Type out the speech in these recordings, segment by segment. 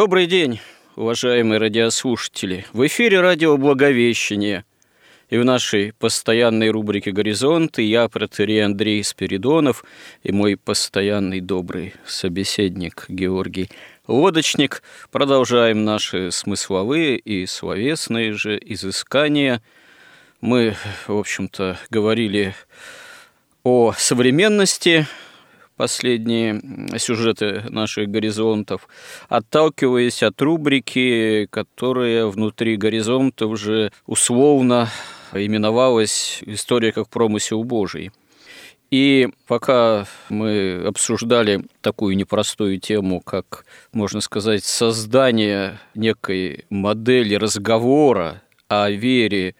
Добрый день, уважаемые радиослушатели. В эфире радио «Благовещение». И в нашей постоянной рубрике «Горизонты» я, протерей Андрей Спиридонов, и мой постоянный добрый собеседник Георгий Лодочник продолжаем наши смысловые и словесные же изыскания. Мы, в общем-то, говорили о современности, последние сюжеты наших горизонтов, отталкиваясь от рубрики, которая внутри горизонта уже условно именовалась «История как промысел Божий». И пока мы обсуждали такую непростую тему, как, можно сказать, создание некой модели разговора о вере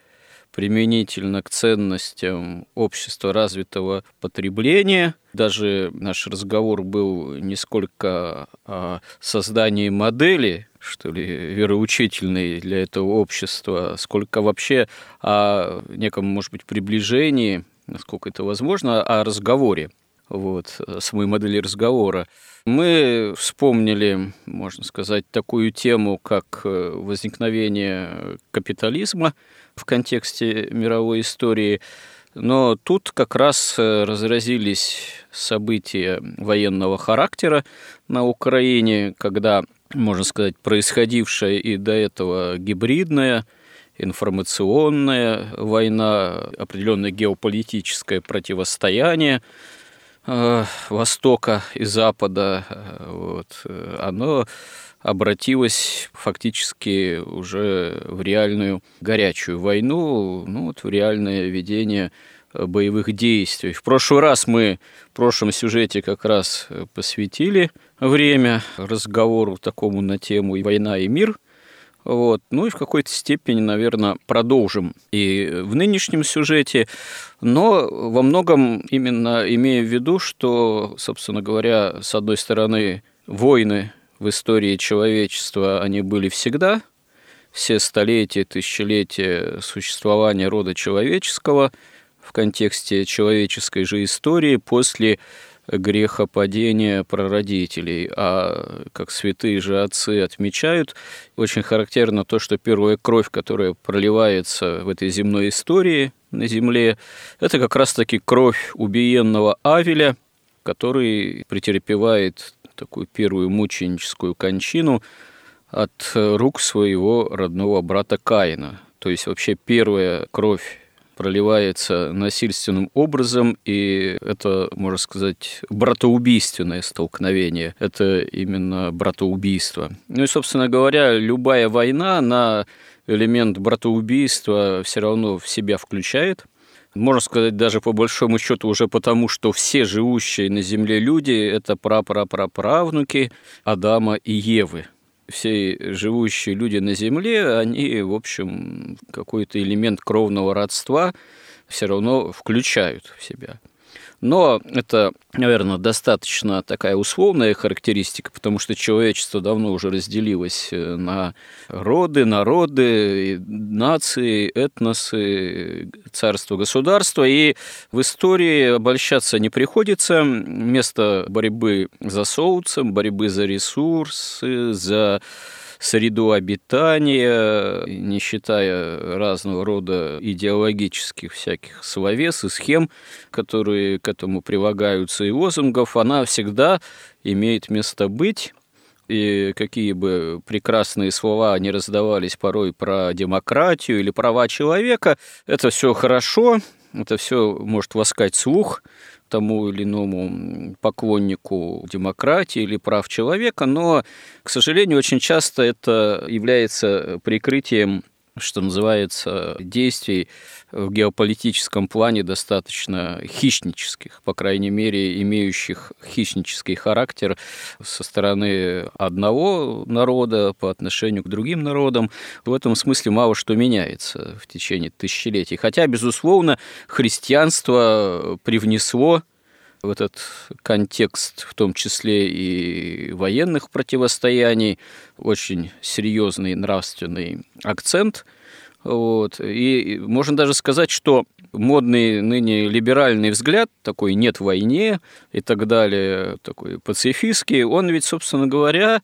применительно к ценностям общества развитого потребления. Даже наш разговор был не сколько о создании модели, что ли, вероучительной для этого общества, сколько вообще о неком, может быть, приближении, насколько это возможно, о разговоре вот, самой модели разговора. Мы вспомнили, можно сказать, такую тему, как возникновение капитализма – в контексте мировой истории. Но тут как раз э, разразились события военного характера на Украине, когда, можно сказать, происходившая и до этого гибридная информационная война, определенное геополитическое противостояние э, Востока и Запада, э, вот, оно обратилась фактически уже в реальную горячую войну, ну вот в реальное ведение э, боевых действий. В прошлый раз мы в прошлом сюжете как раз э, посвятили время разговору такому на тему «Война и мир», вот. Ну и в какой-то степени, наверное, продолжим и в нынешнем сюжете, но во многом именно имея в виду, что, собственно говоря, с одной стороны, войны в истории человечества они были всегда, все столетия, тысячелетия существования рода человеческого в контексте человеческой же истории после грехопадения прародителей. А как святые же отцы отмечают, очень характерно то, что первая кровь, которая проливается в этой земной истории на земле, это как раз-таки кровь убиенного Авеля, который претерпевает такую первую мученическую кончину от рук своего родного брата Каина. То есть вообще первая кровь проливается насильственным образом, и это, можно сказать, братоубийственное столкновение. Это именно братоубийство. Ну и, собственно говоря, любая война на элемент братоубийства все равно в себя включает – можно сказать, даже по большому счету уже потому, что все живущие на Земле люди – это прапраправнуки Адама и Евы. Все живущие люди на Земле, они, в общем, какой-то элемент кровного родства все равно включают в себя. Но это, наверное, достаточно такая условная характеристика, потому что человечество давно уже разделилось э, на роды, народы, нации, этносы, царство, государство. И в истории обольщаться не приходится. Место борьбы за солнцем, борьбы за ресурсы, за среду обитания, не считая разного рода идеологических всяких словес и схем, которые к этому прилагаются, и лозунгов, она всегда имеет место быть. И какие бы прекрасные слова не раздавались порой про демократию или права человека, это все хорошо, это все может воскать слух тому или иному поклоннику демократии или прав человека, но, к сожалению, очень часто это является прикрытием что называется, действий в геополитическом плане достаточно хищнических, по крайней мере, имеющих хищнический характер со стороны одного народа по отношению к другим народам. В этом смысле мало что меняется в течение тысячелетий. Хотя, безусловно, христианство привнесло в этот контекст, в том числе и военных противостояний, очень серьезный нравственный акцент. Вот. И можно даже сказать, что модный ныне либеральный взгляд, такой «нет войне» и так далее, такой пацифистский, он ведь, собственно говоря,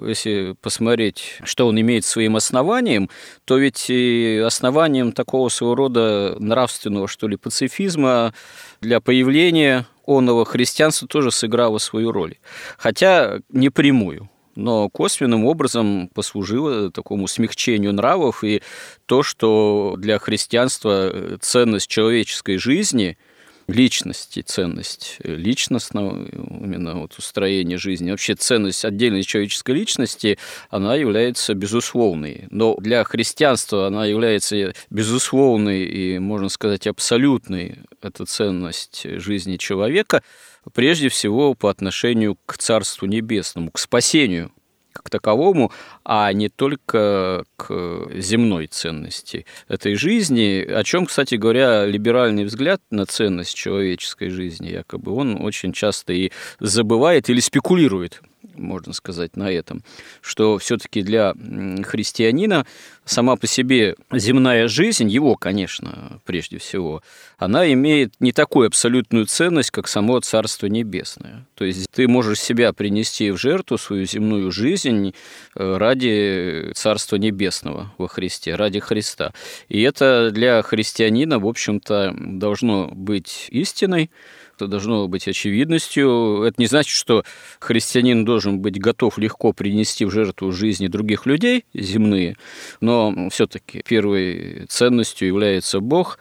если посмотреть, что он имеет своим основанием, то ведь и основанием такого своего рода нравственного, что ли, пацифизма для появления оного христианства тоже сыграло свою роль. Хотя не прямую но косвенным образом послужило такому смягчению нравов и то, что для христианства ценность человеческой жизни – личности, ценность личностного именно вот устроения жизни. Вообще ценность отдельной человеческой личности, она является безусловной. Но для христианства она является безусловной и, можно сказать, абсолютной. Это ценность жизни человека, прежде всего по отношению к Царству Небесному, к спасению к таковому, а не только к земной ценности этой жизни, о чем, кстати говоря, либеральный взгляд на ценность человеческой жизни, якобы он очень часто и забывает или спекулирует можно сказать, на этом, что все-таки для христианина сама по себе земная жизнь, его, конечно, прежде всего, она имеет не такую абсолютную ценность, как само Царство Небесное. То есть ты можешь себя принести в жертву, свою земную жизнь э, ради Царства Небесного во Христе, ради Христа. И это для христианина, в общем-то, должно быть истиной, это должно быть очевидностью. Это не значит, что христианин должен быть готов легко принести в жертву жизни других людей земные, но все-таки первой ценностью является Бог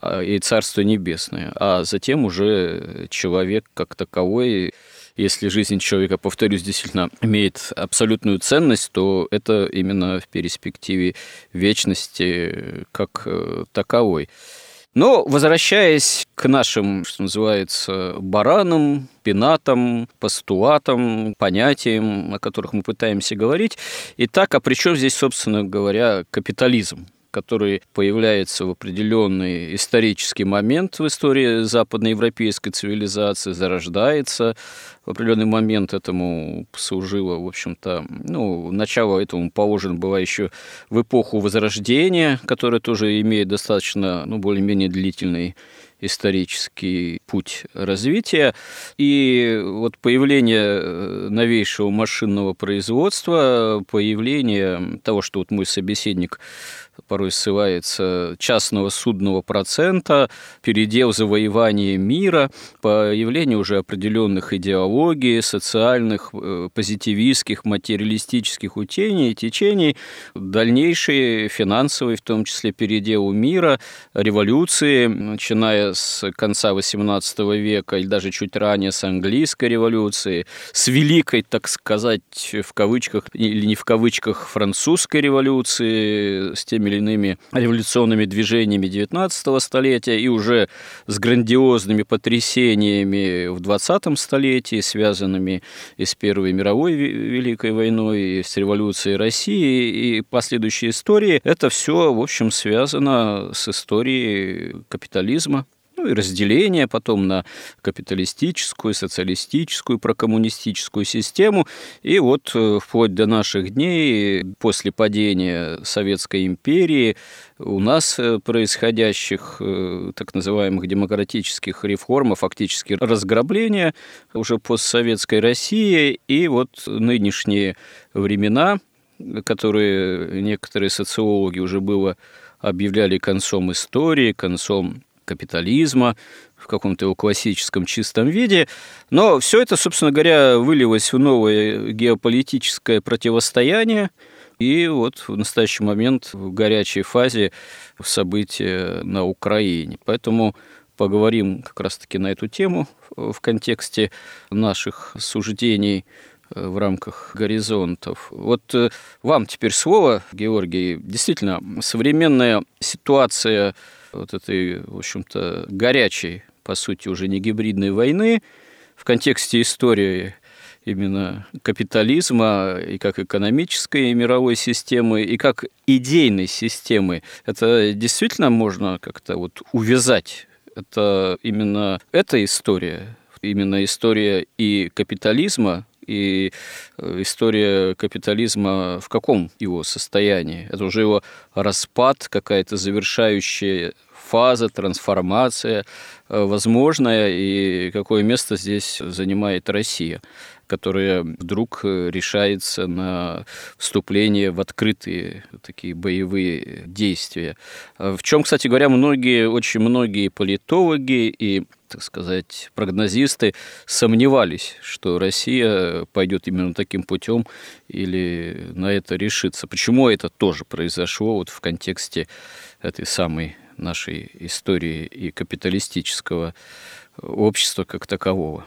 а, и Царство Небесное, а затем уже человек как таковой если жизнь человека, повторюсь, действительно имеет абсолютную ценность, то это именно в перспективе вечности как э, таковой. Но возвращаясь к нашим, что называется, баранам, пенатам, постулатам, понятиям, о которых мы пытаемся говорить. Итак, а при чем здесь, собственно говоря, капитализм? Который появляется в определенный исторический момент в истории западноевропейской цивилизации, зарождается в определенный момент этому служило, в общем-то, ну, начало этому положено было еще в эпоху Возрождения, которая тоже имеет достаточно, ну, более-менее длительный исторический путь развития. И вот появление э, новейшего машинного производства, появление того, что вот мой собеседник порой ссылается, частного судного процента, передел завоевания мира, появление уже определенных идеологий, социальных, э, позитивистских, материалистических утений, течений, дальнейший финансовый, в том числе передел мира, революции, начиная с конца XVIII века или даже чуть ранее с английской революции, с великой, так сказать, в кавычках или не в кавычках, французской революции, с теми или иными революционными движениями XIX столетия и уже с грандиозными потрясениями в XX столетии, связанными и с Первой мировой Великой войной, и с революцией России, и последующей истории, это все, в общем, связано с историей капитализма, ну и разделение потом на капиталистическую, социалистическую, прокоммунистическую систему. И вот э, вплоть до наших дней, после падения Советской империи, у нас э, происходящих э, так называемых демократических реформ, а фактически разграбления уже постсоветской России и вот нынешние времена, которые некоторые социологи уже было объявляли концом истории, концом капитализма в каком-то его классическом чистом виде. Но все это, собственно говоря, вылилось в новое геополитическое противостояние, И вот в настоящий момент в горячей фазе события на Украине. Поэтому поговорим как раз-таки на эту тему в контексте наших суждений э, в рамках горизонтов. Вот э, вам теперь слово, Георгий. Действительно, современная ситуация вот этой, в общем-то, горячей, по сути, уже не гибридной войны в контексте истории именно капитализма и как экономической и мировой системы, и как идейной системы. Это действительно можно как-то вот увязать. Это именно эта история, именно история и капитализма, и э, история капитализма в каком его состоянии? Это уже его распад, какая-то завершающая фаза, трансформация э, возможная, и какое место здесь занимает Россия которая вдруг э, решается на вступление в открытые такие боевые действия. В чем, кстати говоря, многие, очень многие политологи и так сказать, прогнозисты сомневались, что Россия пойдет именно таким путем или на это решится. Почему это тоже произошло вот в контексте этой самой нашей истории и капиталистического общества как такового?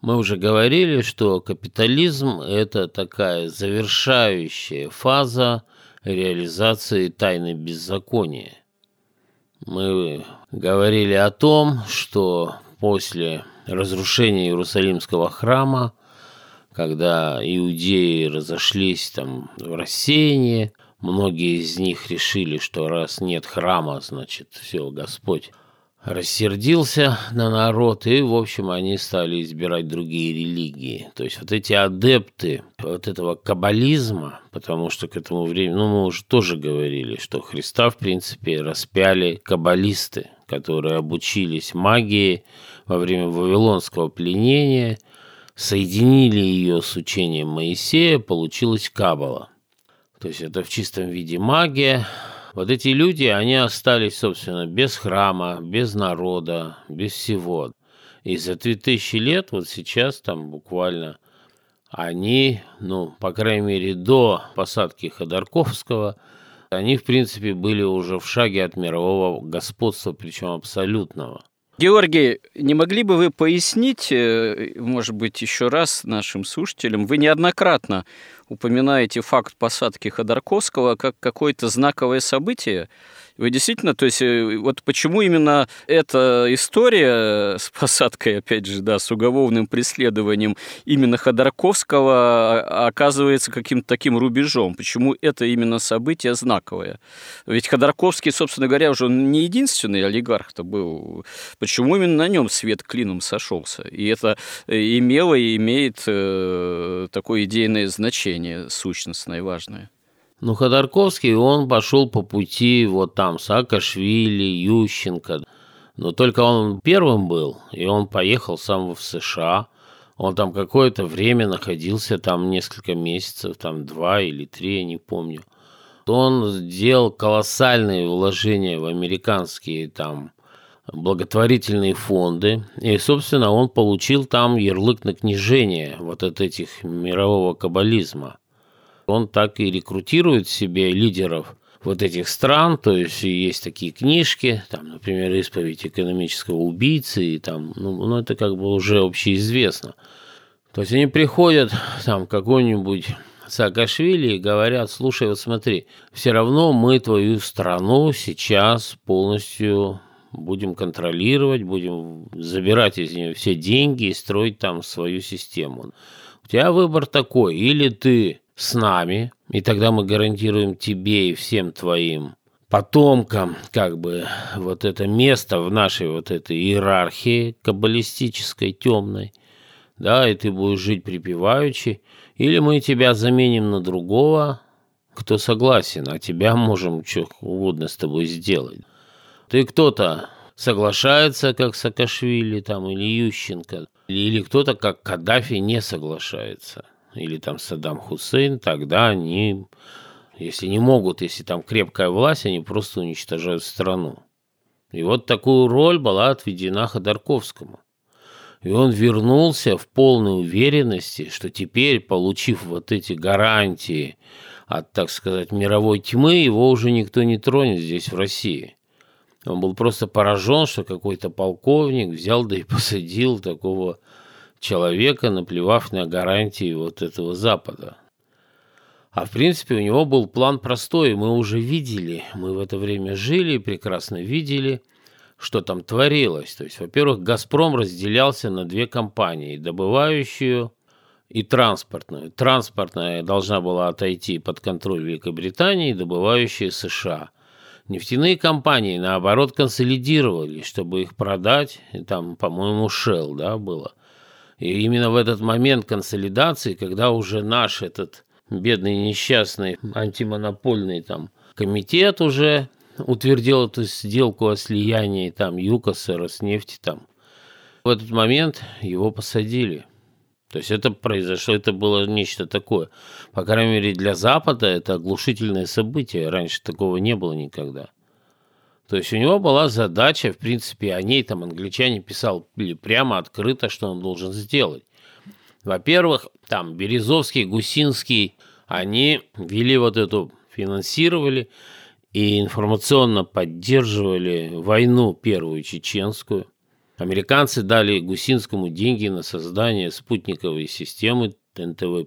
Мы уже говорили, что капитализм – это такая завершающая фаза реализации тайны беззакония. Мы говорили о том, что после разрушения Иерусалимского храма, когда иудеи разошлись там в рассеянии, многие из них решили, что раз нет храма, значит, все, Господь рассердился на народ, и, в общем, они стали избирать другие религии. То есть вот эти адепты вот этого каббализма, потому что к этому времени, ну, мы уже тоже говорили, что Христа, в принципе, распяли каббалисты, которые обучились магии во время Вавилонского пленения, соединили ее с учением Моисея, получилась каббала. То есть это в чистом виде магия, вот эти люди, они остались, собственно, без храма, без народа, без всего. И за 2000 лет, вот сейчас там буквально, они, ну, по крайней мере, до посадки Ходорковского, они, в принципе, были уже в шаге от мирового господства, причем абсолютного. Георгий, не могли бы вы пояснить, э, может быть, еще раз нашим слушателям, вы неоднократно упоминаете факт посадки Ходорковского как какое-то знаковое событие. Вы действительно, то есть, э, вот почему именно эта история с посадкой, опять же, да, с уголовным преследованием именно Ходорковского а, оказывается каким-то таким рубежом? Почему это именно событие знаковое? Ведь Ходорковский, собственно говоря, уже не единственный олигарх-то был. Почему именно на нем свет клином сошелся? И это имело и имеет э, такое идейное значение, сущностное и важное. Ну, Ходорковский, он пошел по пути вот там Саакашвили, Ющенко. Но только он первым был, и он поехал сам в США. Он там какое-то время находился, там несколько месяцев, там два или три, я не помню. Он сделал колоссальные вложения в американские там благотворительные фонды. И, собственно, он получил там ярлык на книжение вот от этих мирового каббализма он так и рекрутирует себе лидеров вот этих стран, то есть есть такие книжки, там, например, «Исповедь экономического убийцы», и там, ну, ну, это как бы уже общеизвестно. То есть они приходят, там, какой-нибудь Саакашвили и говорят, слушай, вот смотри, все равно мы твою страну сейчас полностью будем контролировать, будем забирать из нее все деньги и строить там свою систему. У тебя выбор такой, или ты с нами, и тогда мы гарантируем тебе и всем твоим потомкам как бы вот это место в нашей вот этой иерархии каббалистической темной, да, и ты будешь жить припеваючи, или мы тебя заменим на другого, кто согласен, а тебя можем что угодно с тобой сделать. Ты кто-то соглашается, как Саакашвили там, или Ющенко, или кто-то, как Каддафи, не соглашается – или там Саддам Хусейн, тогда они, если не могут, если там крепкая власть, они просто уничтожают страну. И вот такую роль была отведена Ходорковскому. И он вернулся в полной уверенности, что теперь, получив вот эти гарантии от, так сказать, мировой тьмы, его уже никто не тронет здесь, в России. Он был просто поражен, что какой-то полковник взял да и посадил такого человека, наплевав на гарантии вот этого Запада. А в принципе у него был план простой, мы уже видели, мы в это время жили, прекрасно видели, что там творилось. То есть, во-первых, «Газпром» разделялся на две компании, добывающую и транспортную. Транспортная должна была отойти под контроль Великобритании, добывающая США. Нефтяные компании, наоборот, консолидировались, чтобы их продать. И там, по-моему, Shell, да, было. И именно в этот момент консолидации, когда уже наш этот бедный несчастный антимонопольный там комитет уже утвердил эту сделку о слиянии там ЮКОСа, Роснефти там, в этот момент его посадили – то есть это произошло, это было нечто такое. По крайней мере, для Запада это оглушительное событие. Раньше такого не было никогда. То есть у него была задача, в принципе, о ней там англичане писали прямо открыто, что он должен сделать. Во-первых, там Березовский, Гусинский, они вели вот эту, финансировали и информационно поддерживали войну первую чеченскую. Американцы дали Гусинскому деньги на создание спутниковой системы НТВ+,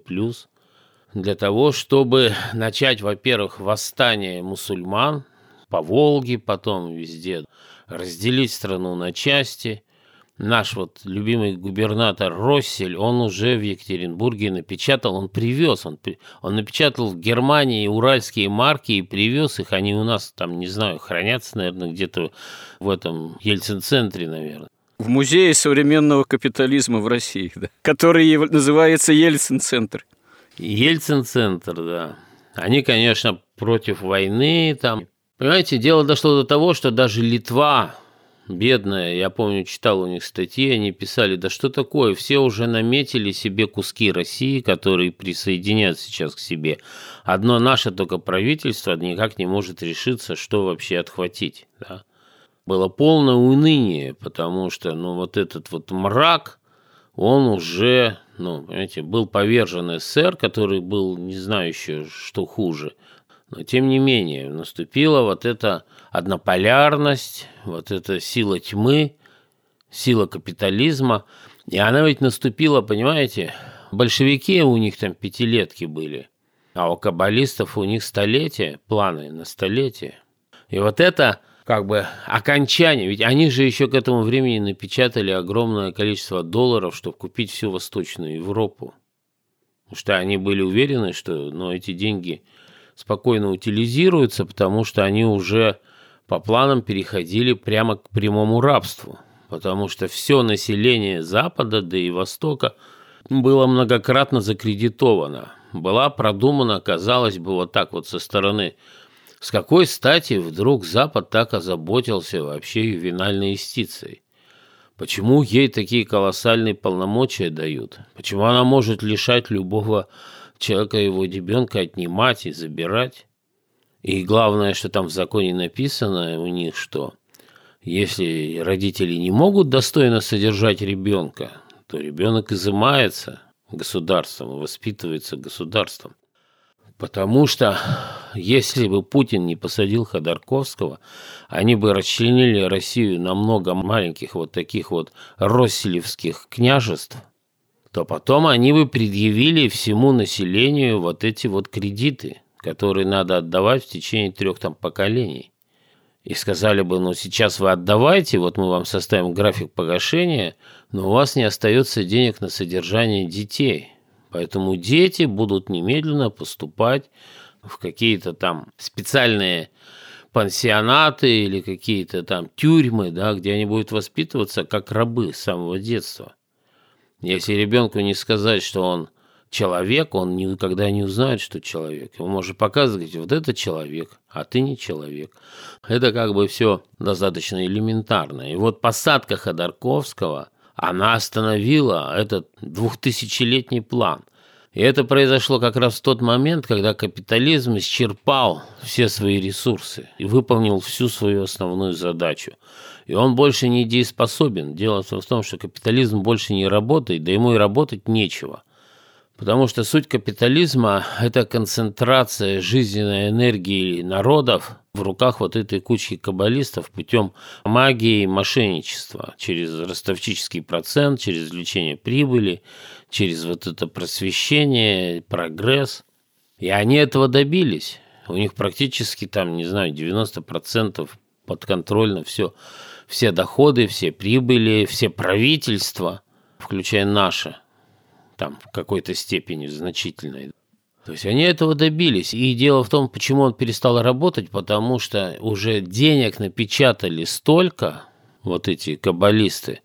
для того, чтобы начать, во-первых, восстание мусульман по Волге, потом везде, разделить страну на части. Наш вот любимый губернатор Россель, он уже в Екатеринбурге напечатал, он привез, он, он напечатал в Германии уральские марки и привез их, они у нас там, не знаю, хранятся, наверное, где-то в этом Ельцин-центре, наверное в Музее современного капитализма в России, да, который называется Ельцин-центр. Ельцин-центр, да. Они, конечно, против войны там. Понимаете, дело дошло до того, что даже Литва, бедная, я помню, читал у них статьи, они писали, да что такое, все уже наметили себе куски России, которые присоединят сейчас к себе. Одно наше только правительство никак не может решиться, что вообще отхватить. Да? Было полное уныние, потому что, ну, вот этот вот мрак, он уже, ну, понимаете, был повержен СССР, который был не знаю еще, что хуже. Но, тем не менее, наступила вот эта однополярность, вот эта сила тьмы, сила капитализма. И она ведь наступила, понимаете, большевики у них там пятилетки были, а у каббалистов у них столетия, планы на столетие. И вот это как бы окончание. Ведь они же еще к этому времени напечатали огромное количество долларов, чтобы купить всю Восточную Европу. Потому что они были уверены, что ну, эти деньги спокойно утилизируются, потому что они уже по планам переходили прямо к прямому рабству. Потому что все население Запада, да и Востока было многократно закредитовано. Была продумана, казалось бы, вот так вот со стороны с какой стати вдруг Запад так озаботился вообще ювенальной юстицией? Почему ей такие колоссальные полномочия дают? Почему она может лишать любого человека его ребенка, отнимать и забирать? И главное, что там в законе написано у них, что если родители не могут достойно содержать ребенка, то ребенок изымается государством воспитывается государством. Потому что если бы Путин не посадил Ходорковского, они бы расчленили Россию на много маленьких вот таких вот росселевских княжеств, то потом они бы предъявили всему населению вот эти вот кредиты, которые надо отдавать в течение трех там поколений. И сказали бы, ну сейчас вы отдавайте, вот мы вам составим график погашения, но у вас не остается денег на содержание детей – Поэтому дети будут немедленно поступать в какие-то там специальные пансионаты или какие-то там тюрьмы, да, где они будут воспитываться как рабы с самого детства. Если ребенку не сказать, что он человек, он никогда не узнает, что человек. Ему можно показывать, вот это человек, а ты не человек. Это как бы все достаточно элементарно. И вот посадка Ходорковского – она остановила этот двухтысячелетний план. И это произошло как раз в тот момент, когда капитализм исчерпал все свои ресурсы и выполнил всю свою основную задачу. И он больше не дееспособен. Дело в том, что капитализм больше не работает, да ему и работать нечего. Потому что суть капитализма – это концентрация жизненной энергии народов в руках вот этой кучки каббалистов путем магии и мошенничества, через ростовчический процент, через извлечение прибыли, через вот это просвещение, прогресс. И они этого добились. У них практически там, не знаю, 90% подконтрольно все, все доходы, все прибыли, все правительства, включая наше – там в какой-то степени значительной. То есть они этого добились. И дело в том, почему он перестал работать, потому что уже денег напечатали столько, вот эти каббалисты,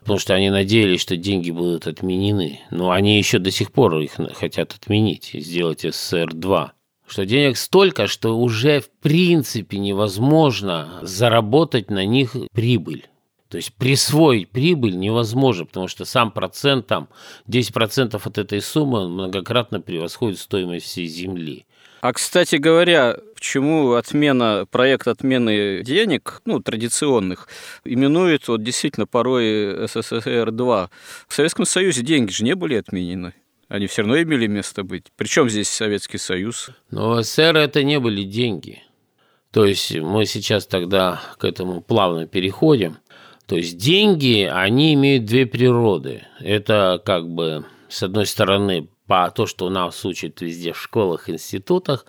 потому что они надеялись, что деньги будут отменены. Но они еще до сих пор их хотят отменить и сделать СССР-2. Что денег столько, что уже в принципе невозможно заработать на них прибыль. То есть присвоить прибыль невозможно, потому что сам процент там, 10% от этой суммы многократно превосходит стоимость всей земли. А, кстати говоря, почему отмена, проект отмены денег, ну, традиционных, именует вот действительно порой СССР-2. В Советском Союзе деньги же не были отменены. Они все равно имели место быть. Причем здесь Советский Союз? Но СССР это не были деньги. То есть мы сейчас тогда к этому плавно переходим. То есть деньги, они имеют две природы. Это как бы, с одной стороны, по то, что у нас учат везде в школах, институтах,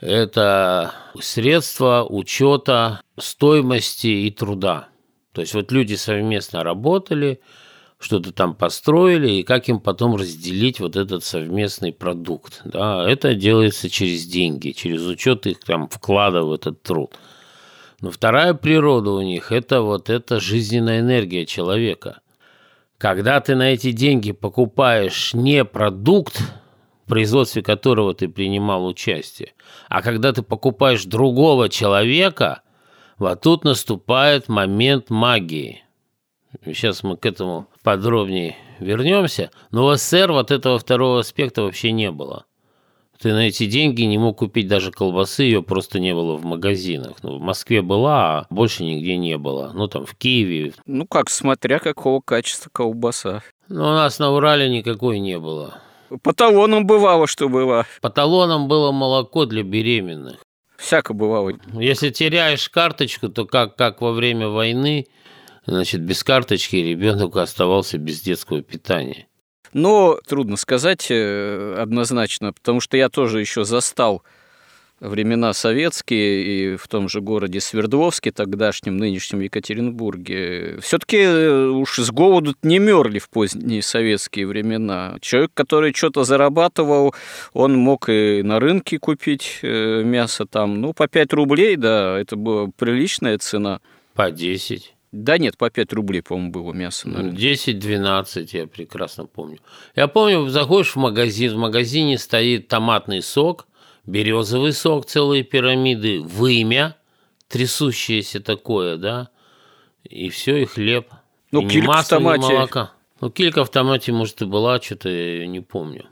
это средства учета стоимости и труда. То есть вот люди совместно работали, что-то там построили, и как им потом разделить вот этот совместный продукт. Да? Это делается через деньги, через учет их там вклада в этот труд – но вторая природа у них – это вот эта жизненная энергия человека. Когда ты на эти деньги покупаешь не продукт, в производстве которого ты принимал участие, а когда ты покупаешь другого человека, вот тут наступает момент магии. Сейчас мы к этому подробнее вернемся. Но в СССР вот этого второго аспекта вообще не было. Ты на эти деньги не мог купить даже колбасы, ее просто не было в магазинах. Ну, в Москве была, а больше нигде не было. Ну, там, в Киеве. Ну, как, смотря какого качества колбаса. Ну, у нас на Урале никакой не было. По талонам бывало, что было. По талонам было молоко для беременных. Всяко бывало. Если теряешь карточку, то как, как во время войны, значит, без карточки ребенок оставался без детского питания. Но трудно сказать э, однозначно, потому что я тоже еще застал времена советские и в том же городе Свердловске, тогдашнем, нынешнем Екатеринбурге, все-таки э, уж с голоду не мерли в поздние советские времена. Человек, который что-то зарабатывал, он мог и на рынке купить э, мясо там, ну, по 5 рублей, да, это была приличная цена. По 10. Да нет, по 5 рублей, по-моему, было мясо. 10-12, я прекрасно помню. Я помню, заходишь в магазин, в магазине стоит томатный сок, березовый сок, целые пирамиды, вымя, трясущееся такое, да, и все, и хлеб. Ну, и килька масла, в томате. молока. Ну, килька в томате, может, и была, что-то я не помню.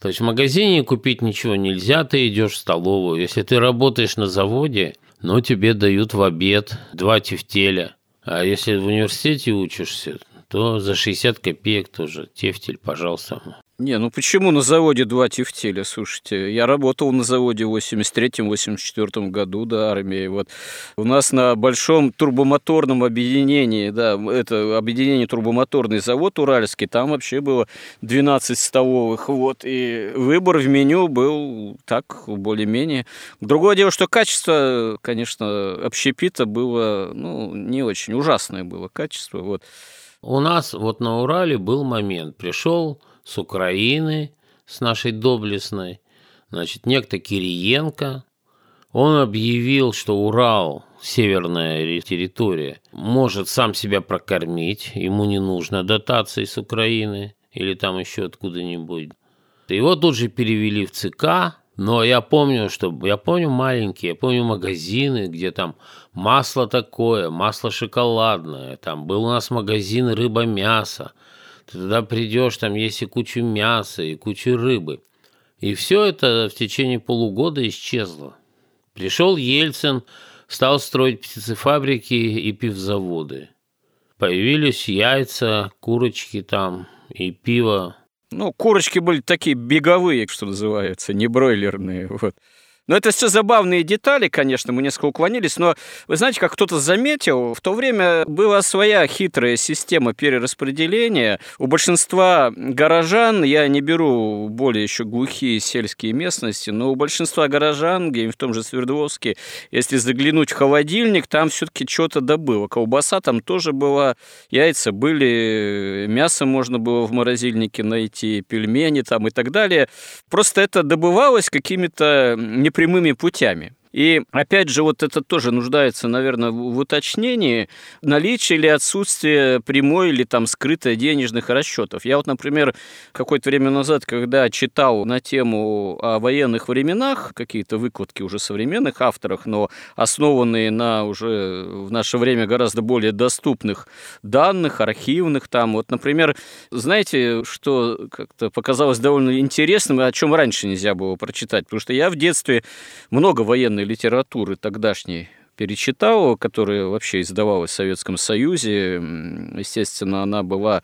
То есть в магазине купить ничего нельзя, ты идешь в столовую. Если ты работаешь на заводе, ну, тебе дают в обед два тефтеля – а если в университете учишься, то за 60 копеек тоже тефтель, пожалуйста. Не, ну почему на заводе два тефтеля, слушайте? Я работал на заводе в 83-84 году до армии. Вот у нас на большом турбомоторном объединении, да, это объединение турбомоторный завод Уральский, там вообще было 12 столовых, вот, и выбор в меню был так, более-менее. Другое дело, что качество, конечно, общепита было, ну, не очень, ужасное было качество, вот. У нас вот на Урале был момент, пришел с Украины, с нашей доблестной, значит, некто Кириенко. Он объявил, что Урал, северная территория, может сам себя прокормить, ему не нужно дотации с Украины или там еще откуда-нибудь. Его тут же перевели в ЦК, но я помню, что я помню маленькие, я помню магазины, где там масло такое, масло шоколадное, там был у нас магазин рыба-мясо, ты туда придешь, там есть и кучу мяса, и кучу рыбы. И все это в течение полугода исчезло. Пришел Ельцин, стал строить птицефабрики и пивзаводы. Появились яйца, курочки там и пиво. Ну, курочки были такие беговые, что называется, не бройлерные. Вот. Но это все забавные детали, конечно, мы несколько уклонились, но вы знаете, как кто-то заметил, в то время была своя хитрая система перераспределения. У большинства горожан, я не беру более еще глухие сельские местности, но у большинства горожан, где в том же Свердловске, если заглянуть в холодильник, там все-таки что-то добыло. Колбаса там тоже была, яйца были, мясо можно было в морозильнике найти, пельмени там и так далее. Просто это добывалось какими-то не прямыми путями. И опять же, вот это тоже нуждается, наверное, в уточнении наличие или отсутствие прямой или там скрытой денежных расчетов. Я вот, например, какое-то время назад, когда читал на тему о военных временах, какие-то выкладки уже современных авторах, но основанные на уже в наше время гораздо более доступных данных, архивных там. Вот, например, знаете, что как-то показалось довольно интересным, о чем раньше нельзя было прочитать, потому что я в детстве много военной современной литературы тогдашней перечитал, которая вообще издавалась в Советском Союзе. Естественно, она была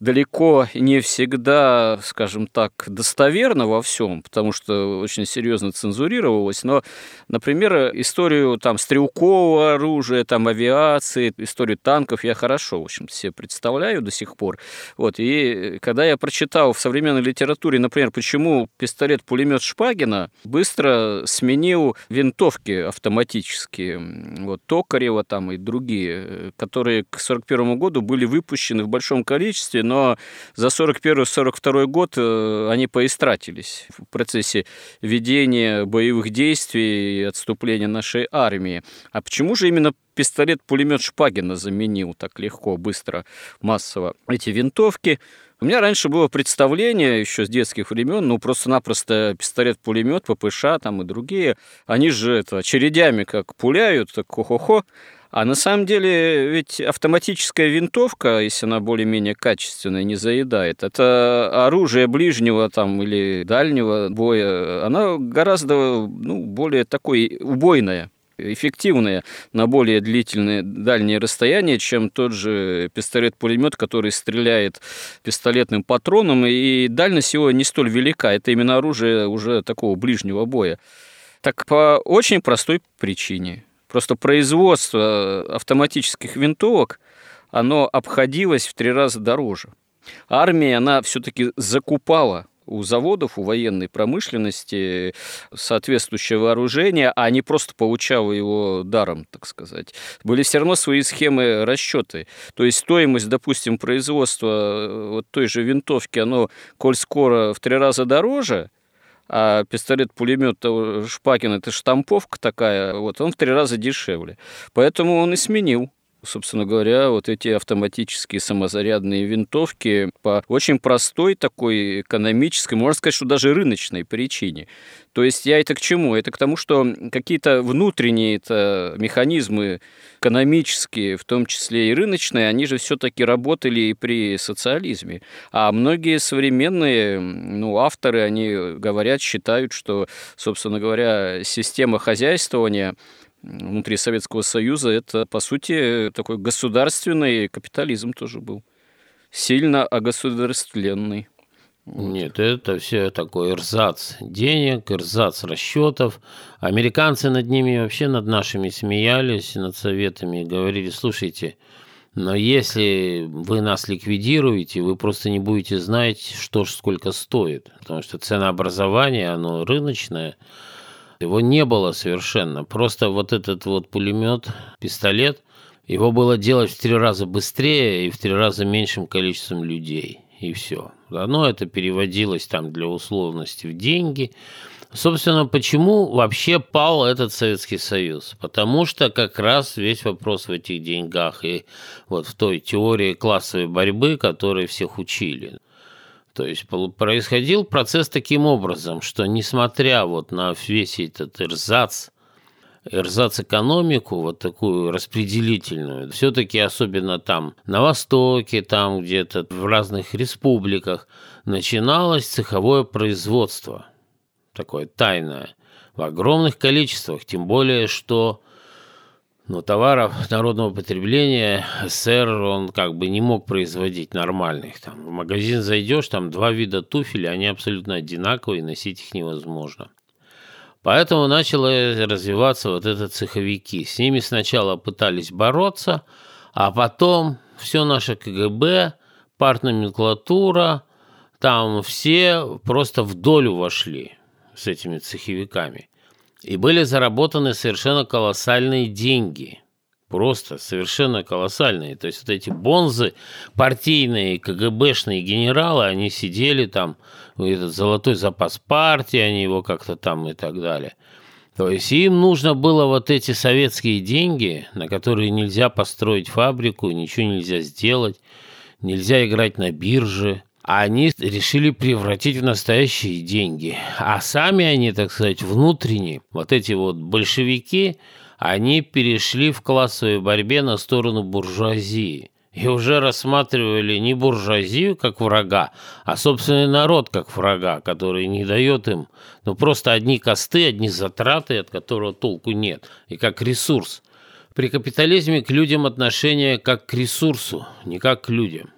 далеко не всегда, скажем так, достоверно во всем, потому что очень серьезно цензурировалось, но, например, историю там стрелкового оружия, там авиации, историю танков я хорошо, в общем, себе представляю до сих пор. Вот, и когда я прочитал в современной литературе, например, почему пистолет-пулемет Шпагина быстро сменил винтовки автоматические, вот, Токарева там и другие, которые к 1941 году были выпущены в большом количестве, но за 41-42 год э, они поистратились в процессе ведения боевых действий и отступления нашей армии. А почему же именно пистолет-пулемет Шпагина заменил так легко, быстро, массово эти винтовки? У меня раньше было представление еще с детских времен, ну просто-напросто пистолет-пулемет, ППШ там и другие, они же это очередями как пуляют, так хо-хо-хо, а на самом деле ведь автоматическая винтовка, если она более-менее качественная, не заедает, это оружие ближнего там или дальнего боя, она гораздо ну, более такой убойная эффективная на более длительные дальние расстояния, чем тот же пистолет-пулемет, который стреляет пистолетным патроном, и дальность его не столь велика. Это именно оружие уже такого ближнего боя. Так по очень простой причине. Просто производство автоматических винтовок, оно обходилось в три раза дороже. Армия, она все-таки закупала у заводов, у военной промышленности соответствующее вооружение, а не просто получала его даром, так сказать. Были все равно свои схемы расчеты. То есть стоимость, допустим, производства э, вот той же винтовки, оно, коль скоро в три раза дороже, а пистолет-пулемет Шпакин это штамповка такая, вот он в три раза дешевле. Поэтому он и сменил собственно говоря, вот эти автоматические самозарядные винтовки по очень простой такой экономической, можно сказать, что даже рыночной причине. То есть я это к чему? Это к тому, что какие-то внутренние это механизмы экономические, в том числе и рыночные, они же все-таки работали и при социализме. А многие современные ну, авторы, они говорят, считают, что, собственно говоря, система хозяйствования внутри Советского Союза, это, по сути, такой государственный капитализм тоже был. Сильно огосударствленный. Нет, это все такой эрзац денег, эрзац расчетов. Американцы над ними вообще над нашими смеялись, над советами, говорили, слушайте, но если вы нас ликвидируете, вы просто не будете знать, что ж сколько стоит, потому что ценообразование, оно рыночное, его не было совершенно. Просто вот этот вот пулемет, пистолет, его было делать в три раза быстрее и в три раза меньшим количеством людей. И все. Одно это переводилось там для условности в деньги. Собственно, почему вообще пал этот Советский Союз? Потому что как раз весь вопрос в этих деньгах и вот в той теории классовой борьбы, которой всех учили. То есть происходил процесс таким образом, что несмотря вот на весь этот эрзац, эрзац-экономику, вот такую распределительную, все-таки особенно там на Востоке, там где-то в разных республиках, начиналось цеховое производство, такое тайное, в огромных количествах, тем более, что Но товаров народного потребления СССР он как бы не мог производить нормальных. Там, в магазин зайдешь, там два вида туфель, они абсолютно одинаковые, носить их невозможно. Поэтому начало развиваться вот это цеховики. С ними сначала пытались бороться, а потом все наше КГБ, партноменклатура, там все просто в долю вошли с этими цеховиками. И были заработаны совершенно колоссальные деньги. Просто совершенно колоссальные. То есть вот эти бонзы, партийные, КГБшные генералы, они сидели там, этот золотой запас партии, они его как-то там и так далее. То есть им нужно было вот эти советские деньги, на которые нельзя построить фабрику, ничего нельзя сделать, нельзя играть на бирже, они решили превратить в настоящие деньги. А сами они, так сказать, внутренние, вот эти вот большевики, они перешли в классовой борьбе на сторону буржуазии и уже рассматривали не буржуазию как врага, а собственный народ как врага, который не дает им, ну просто одни косты, одни затраты, от которого толку нет, и как ресурс. При капитализме к людям отношение как к ресурсу, не как к людям.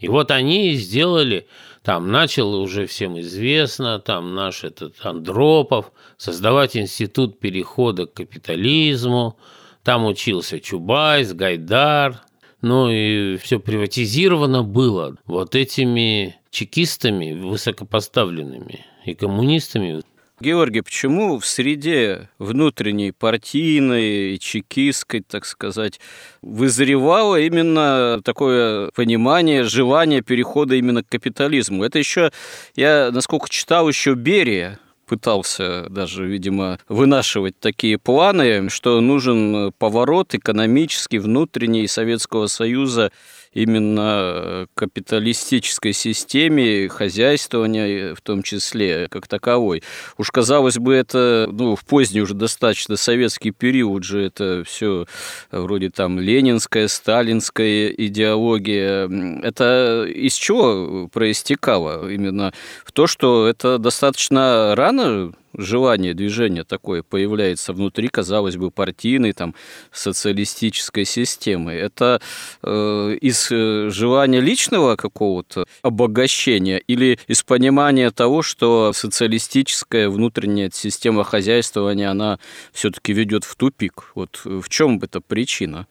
И вот они сделали, там начал уже всем известно, там наш этот Андропов, создавать институт перехода к капитализму, там учился Чубайс, Гайдар, ну и все приватизировано было вот этими чекистами высокопоставленными и коммунистами. Георгий, почему в среде внутренней партийной чекистской, так сказать, вызревало именно такое понимание, желание перехода именно к капитализму? Это еще, я, насколько читал, еще Берия пытался даже, видимо, вынашивать такие планы, что нужен поворот экономический, внутренний Советского Союза именно капиталистической системе хозяйствования в том числе как таковой. Уж казалось бы, это ну, в поздний уже достаточно советский период же это все вроде там ленинская, сталинская идеология. Это из чего проистекало? Именно в то, что это достаточно рано желание, движение такое появляется внутри, казалось бы, партийной, там, социалистической системы. Это э, из э, желания личного какого-то обогащения или из понимания того, что социалистическая внутренняя система хозяйствования, она все-таки ведет в тупик. Вот в чем эта причина?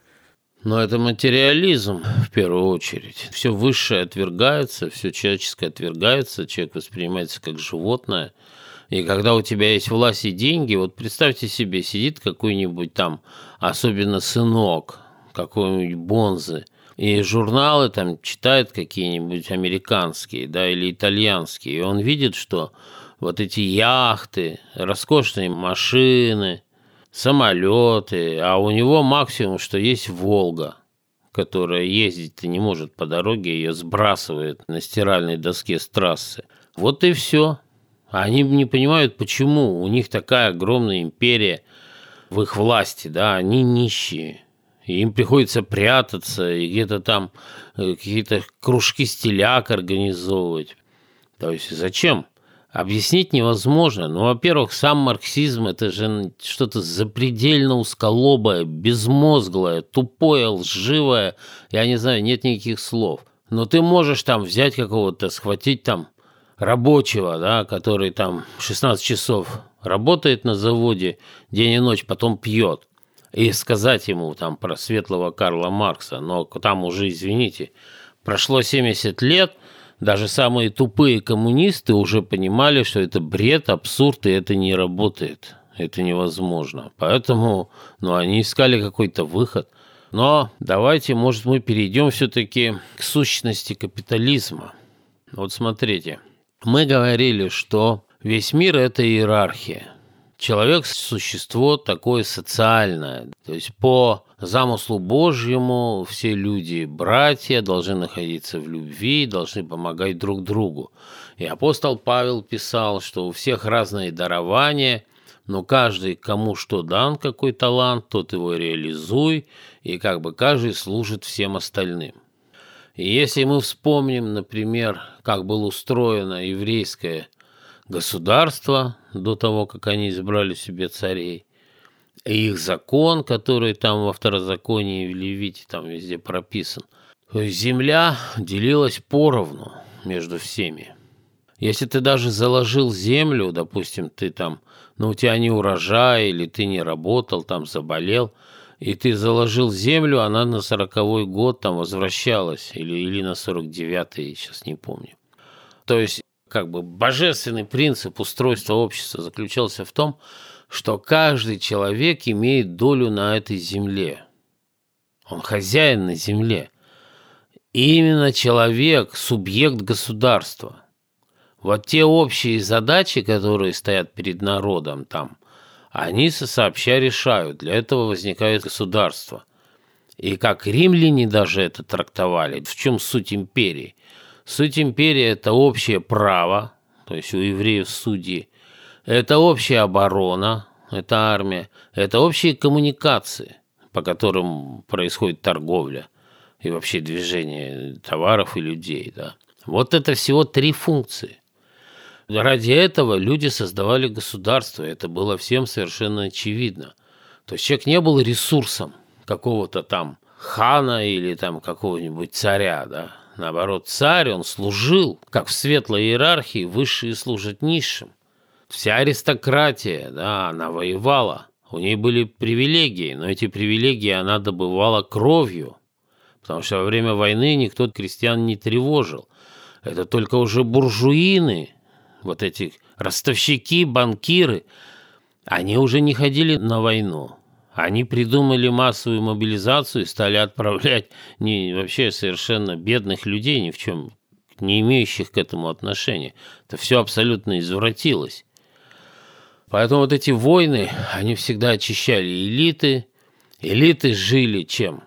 Но это материализм в первую очередь. Все высшее отвергается, все человеческое отвергается, человек воспринимается как животное – и когда у тебя есть власть и деньги, вот представьте себе, сидит какой-нибудь там, особенно сынок, какой-нибудь Бонзы, и журналы там читает какие-нибудь американские, да, или итальянские, и он видит, что вот эти яхты, роскошные машины, самолеты, а у него максимум, что есть Волга, которая ездить-то не может по дороге, ее сбрасывает на стиральной доске с трассы. Вот и все. Они не понимают, почему у них такая огромная империя в их власти, да, они нищие. Им приходится прятаться и где-то там э, какие-то кружки стиляк организовывать. То есть зачем? Объяснить невозможно. Ну, во-первых, сам марксизм – это же что-то запредельно узколобое, безмозглое, тупое, лживое. Я не знаю, нет никаких слов. Но ты можешь там взять какого-то, схватить там рабочего, да, который там 16 часов работает на заводе день и ночь, потом пьет, и сказать ему там про светлого Карла Маркса, но там уже, извините, прошло 70 лет, даже самые тупые коммунисты уже понимали, что это бред, абсурд, и это не работает. Это невозможно. Поэтому ну, они искали какой-то выход. Но давайте, может, мы перейдем все-таки к сущности капитализма. Вот смотрите, мы говорили, что весь мир – это иерархия. Человек – существо такое социальное. То есть по замыслу Божьему все люди – братья, должны находиться в любви, должны помогать друг другу. И апостол Павел писал, что у всех разные дарования, но каждый, кому что дан, какой талант, тот его реализуй, и как бы каждый служит всем остальным. Если мы вспомним, например, как было устроено еврейское государство до того, как они избрали себе царей, и их закон, который там во второзаконии в Левите там везде прописан. То земля делилась поровну между всеми. Если ты даже заложил землю, допустим, ты там, ну у тебя не урожай, или ты не работал, там заболел, и ты заложил землю, она на сороковой год там возвращалась, или, или на сорок девятый, сейчас не помню. То есть как бы божественный принцип устройства общества заключался в том, что каждый человек имеет долю на этой земле. Он хозяин на земле. И именно человек – субъект государства. Вот те общие задачи, которые стоят перед народом там, они сообща решают. Для этого возникает государство. И как римляне даже это трактовали, в чем суть империи? Суть империи – это общее право, то есть у евреев судьи, это общая оборона, это армия, это общие коммуникации, по которым происходит торговля и вообще движение товаров и людей. Да. Вот это всего три функции. Ради этого люди создавали государство, это было всем совершенно очевидно. То есть человек не был ресурсом какого-то там хана или там какого-нибудь царя, да. Наоборот, царь, он служил, как в светлой иерархии, высшие служат низшим. Вся аристократия, да, она воевала. У ней были привилегии, но эти привилегии она добывала кровью, потому что во время войны никто крестьян не тревожил. Это только уже буржуины, вот эти ростовщики, банкиры, они уже не ходили на войну. Они придумали массовую мобилизацию и стали отправлять не, вообще совершенно бедных людей, ни в чем не имеющих к этому отношения. Это все абсолютно извратилось. Поэтому вот эти войны, они всегда очищали элиты. Элиты жили чем?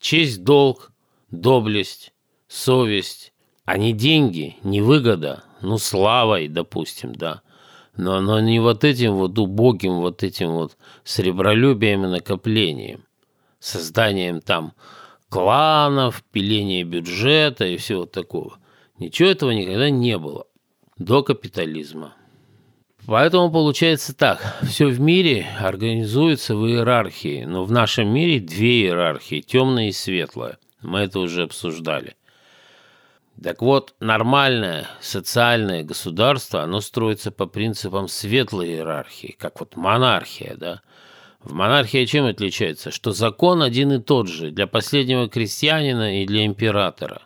Честь, долг, доблесть, совесть, а не деньги, не выгода, ну, славой, допустим, да. Но, но не вот этим вот убогим, вот этим вот сребролюбием и накоплением, созданием там кланов, пиление бюджета и всего такого. Ничего этого никогда не было до капитализма. Поэтому получается так, все в мире организуется в иерархии, но в нашем мире две иерархии, темная и светлая. Мы это уже обсуждали. Так вот, нормальное социальное государство, оно строится по принципам светлой иерархии, как вот монархия, да. В монархии чем отличается? Что закон один и тот же для последнего крестьянина и для императора.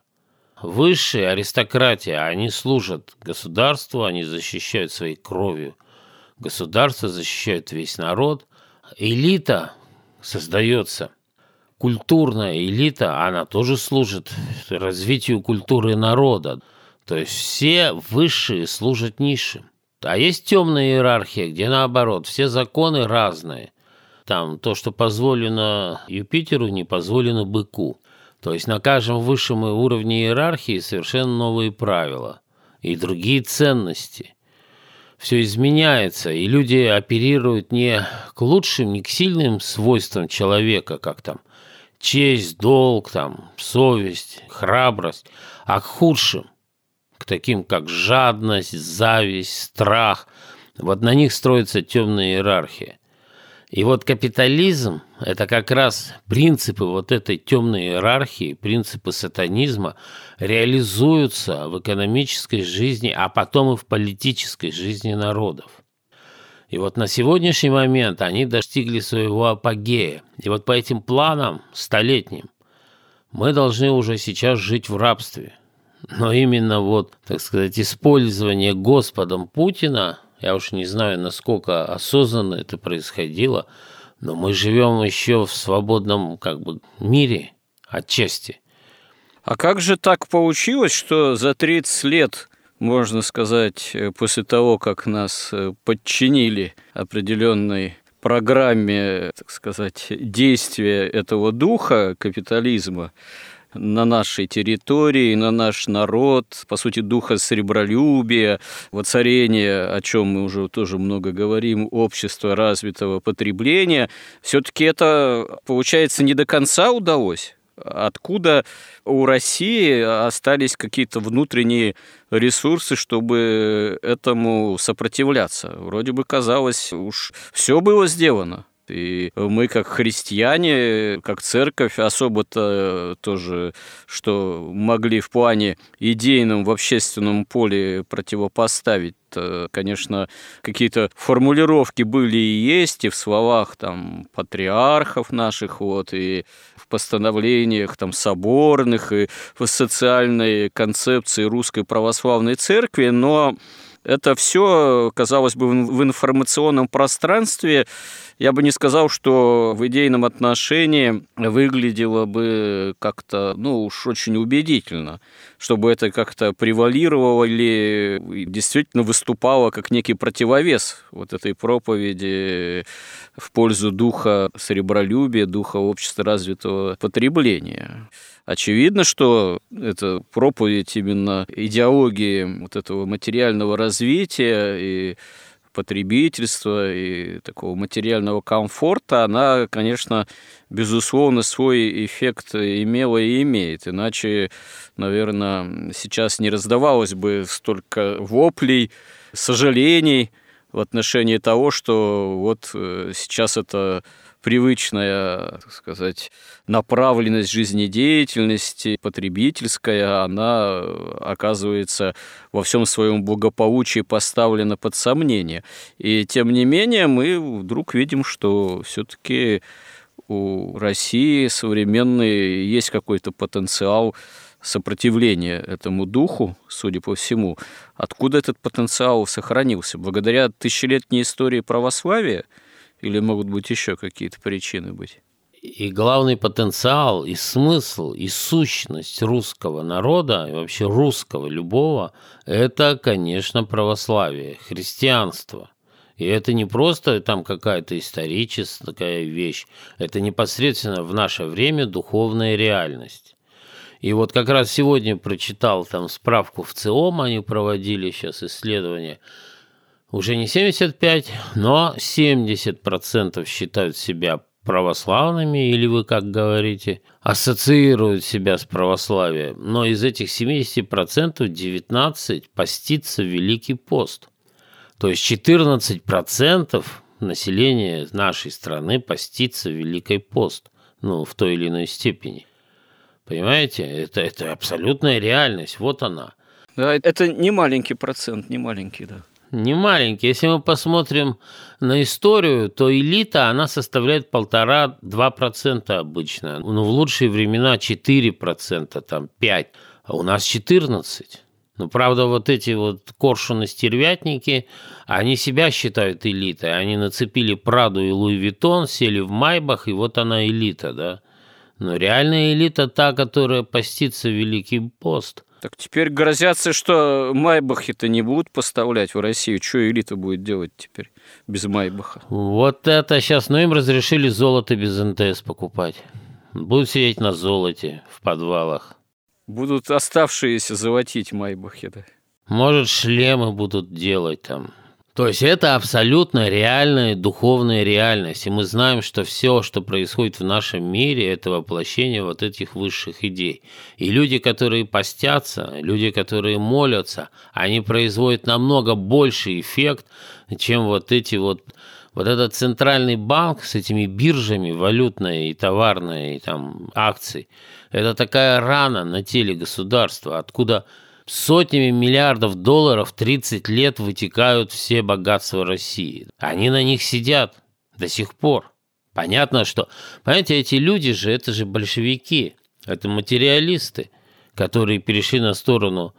Высшие аристократия, они служат государству, они защищают своей кровью. Государство защищает весь народ. Элита создается, культурная элита, она тоже служит развитию культуры народа. То есть все высшие служат низшим. А есть темная иерархия, где наоборот, все законы разные. Там то, что позволено Юпитеру, не позволено быку. То есть на каждом высшем уровне иерархии совершенно новые правила и другие ценности. Все изменяется, и люди оперируют не к лучшим, не к сильным свойствам человека, как там честь, долг, там, совесть, храбрость, а к худшим, к таким, как жадность, зависть, страх. Вот на них строится темная иерархия. И вот капитализм – это как раз принципы вот этой темной иерархии, принципы сатанизма реализуются в экономической жизни, а потом и в политической жизни народов. И вот на сегодняшний момент они достигли своего апогея. И вот по этим планам столетним мы должны уже сейчас жить в рабстве. Но именно вот, так сказать, использование Господом Путина – я уж не знаю, насколько осознанно это происходило, но мы живем еще в свободном как бы мире отчасти. А как же так получилось, что за 30 лет, можно сказать, после того, как нас э, подчинили определенной программе, так сказать, действия этого духа капитализма, на нашей территории, на наш народ, по сути, духа сребролюбия, воцарения, о чем мы уже тоже много говорим, общества развитого потребления, все-таки это, получается, не до конца удалось. Откуда у России остались какие-то внутренние ресурсы, чтобы этому сопротивляться? Вроде бы казалось, уж все было сделано И мы, как христиане, как церковь, особо-то тоже, что могли в плане идейном в общественном поле противопоставить конечно, какие-то формулировки были и есть, и в словах там патриархов наших, вот, и в постановлениях там соборных, и в социальной концепции русской православной церкви, но это все, казалось бы, в информационном пространстве. Я бы не сказал, что в идейном отношении выглядело бы как-то, ну уж очень убедительно, чтобы это как-то превалировало или действительно выступало как некий противовес вот этой проповеди в пользу духа сребролюбия, духа общества развитого потребления. Очевидно, что это проповедь именно идеологии вот этого материального развития и потребительства и такого материального комфорта, она, конечно, безусловно, свой эффект имела и имеет. Иначе, наверное, сейчас не раздавалось бы столько воплей, сожалений в отношении того, что вот э, сейчас это привычная, так сказать, направленность жизнедеятельности потребительская, она оказывается во всем своем благополучии поставлена под сомнение. И тем не менее мы вдруг видим, что все-таки у России современной есть какой-то потенциал сопротивления этому духу, судя по всему. Откуда этот потенциал сохранился? Благодаря тысячелетней истории православия – или могут быть еще какие-то причины быть? И главный потенциал, и смысл, и сущность русского народа, и вообще русского любого, это, конечно, православие, христианство. И это не просто там какая-то историческая вещь, это непосредственно в наше время духовная реальность. И вот как раз сегодня прочитал там справку в ЦИОМ, они проводили сейчас исследование – уже не 75, но 70% считают себя православными, или вы, как говорите, ассоциируют себя с православием. Но из этих 70% 19 постится Великий пост. То есть 14% населения нашей страны постится Великий пост. Ну, в той или иной степени. Понимаете? Это, это абсолютная реальность. Вот она. Да, это не маленький процент, не маленький, да не маленький. Если мы посмотрим на историю, то элита, она составляет полтора-два процента обычно. Ну, в лучшие времена 4%, там 5%, а у нас 14%. Ну, правда, вот эти вот коршуны-стервятники, они себя считают элитой. Они нацепили Праду и Луи Виттон, сели в Майбах, и вот она элита, да. Но реальная элита та, которая постится в Великий пост – так теперь грозятся, что Майбахи-то не будут поставлять в Россию. Что элита будет делать теперь без Майбаха? Вот это сейчас. Ну, им разрешили золото без НТС покупать. Будут сидеть на золоте в подвалах. Будут оставшиеся золотить Майбахи, да? Может, шлемы будут делать там. То есть это абсолютно реальная духовная реальность. И мы знаем, что все, что происходит в нашем мире, это воплощение вот этих высших идей. И люди, которые постятся, люди, которые молятся, они производят намного больший эффект, чем вот эти вот вот этот центральный банк с этими биржами валютной и товарной и там акций, это такая рана на теле государства, откуда Сотнями миллиардов долларов 30 лет вытекают все богатства России. Они на них сидят до сих пор. Понятно, что... Понимаете, эти люди же, это же большевики, это материалисты, которые перешли на сторону,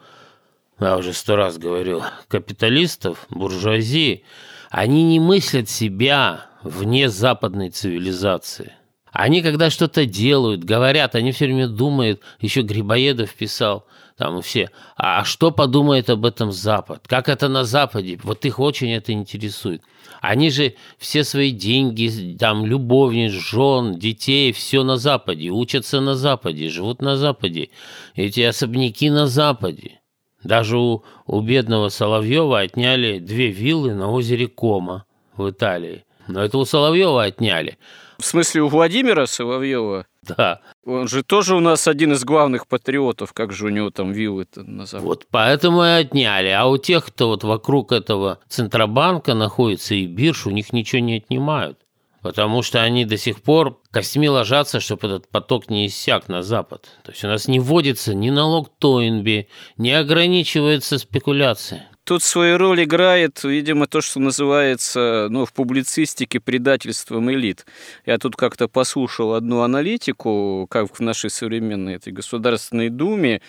я уже сто раз говорил, капиталистов, буржуазии. Они не мыслят себя вне западной цивилизации. Они, когда что-то делают, говорят, они все время думают, еще Грибоедов писал, там все, а что подумает об этом Запад? Как это на Западе? Вот их очень это интересует. Они же все свои деньги, там, любовниц, жен, детей, все на Западе, учатся на Западе, живут на Западе. Эти особняки на Западе. Даже у, у бедного Соловьева отняли две виллы на озере Кома в Италии. Но это у Соловьева отняли. В смысле, у Владимира Соловьева? Да. Он же тоже у нас один из главных патриотов, как же у него там виллы-то назовут. Вот поэтому и отняли. А у тех, кто вот вокруг этого Центробанка находится и бирж, у них ничего не отнимают. потому что они до сих пор костьми ложатся, чтобы этот поток не иссяк на запад. То есть у нас не вводится ни налог Тойнби, не ограничивается спекуляция. Тут свою роль играет, видимо, то, что называется ну, в публицистике предательством элит. Я тут как-то послушал одну аналитику, как в нашей современной этой Государственной Думе,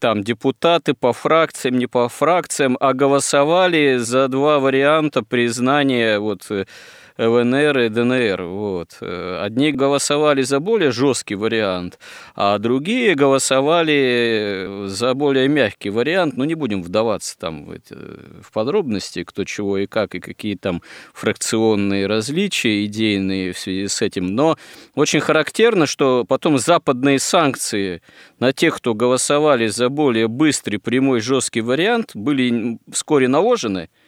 там депутаты по фракциям, не по фракциям, а голосовали за два варианта признания вот ЛНР и ДНР. Вот. Одни голосовали за более жесткий вариант, а другие голосовали за более мягкий вариант. Ну, не будем вдаваться там в, эти, в подробности, кто чего и как, и какие там фракционные различия идейные в связи с этим. Но очень характерно, что потом западные санкции на тех, кто голосовали за более быстрый, прямой, жесткий вариант, были вскоре наложены –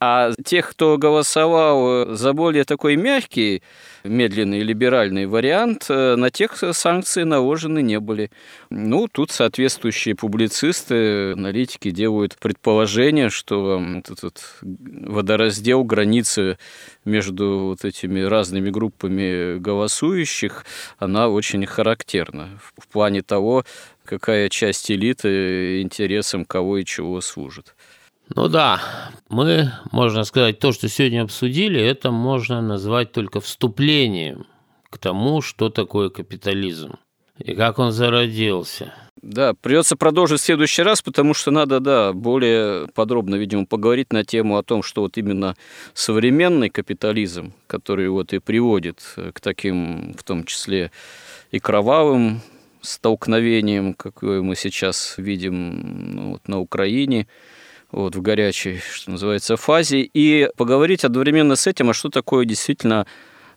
а тех, кто голосовал за более такой мягкий, медленный либеральный вариант, э, на тех санкции наложены не были. Ну, тут соответствующие публицисты, аналитики делают предположение, что этот водораздел, границы между вот этими разными группами голосующих, она очень характерна в плане того, какая часть элиты интересам кого и чего служит. Ну да, мы, можно сказать, то, что сегодня обсудили, это можно назвать только вступлением к тому, что такое капитализм и как он зародился. Да, придется продолжить в следующий раз, потому что надо, да, более подробно, видимо, поговорить на тему о том, что вот именно современный капитализм, который вот и приводит к таким, в том числе и кровавым столкновениям, какое мы сейчас видим ну, вот на Украине, вот, в горячей, что называется, фазе, и поговорить одновременно с этим, а что такое действительно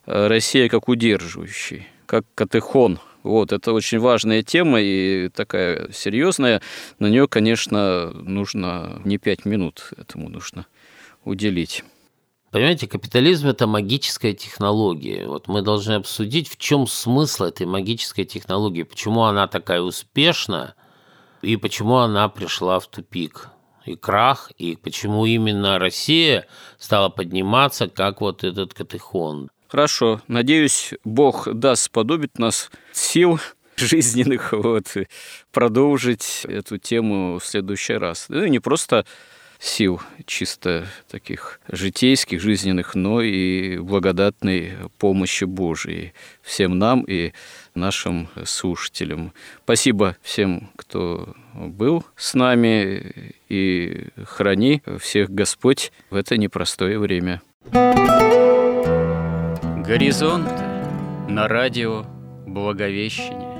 э, Россия как удерживающий, как катехон. Вот, это очень важная тема и такая серьезная. На нее, конечно, нужно не пять минут этому нужно уделить. Понимаете, капитализм – это магическая технология. Вот мы должны обсудить, в чем смысл этой магической технологии, почему она такая успешна и почему она пришла в тупик и крах, и почему именно Россия стала подниматься, как вот этот катехон. Хорошо. Надеюсь, Бог даст сподобить нас сил жизненных вот, продолжить эту тему в следующий раз. Ну, не просто сил чисто таких житейских, жизненных, но и благодатной помощи Божией всем нам и нашим слушателям. Спасибо всем, кто был с нами, и храни всех Господь в это непростое время. Горизонт на радио Благовещение.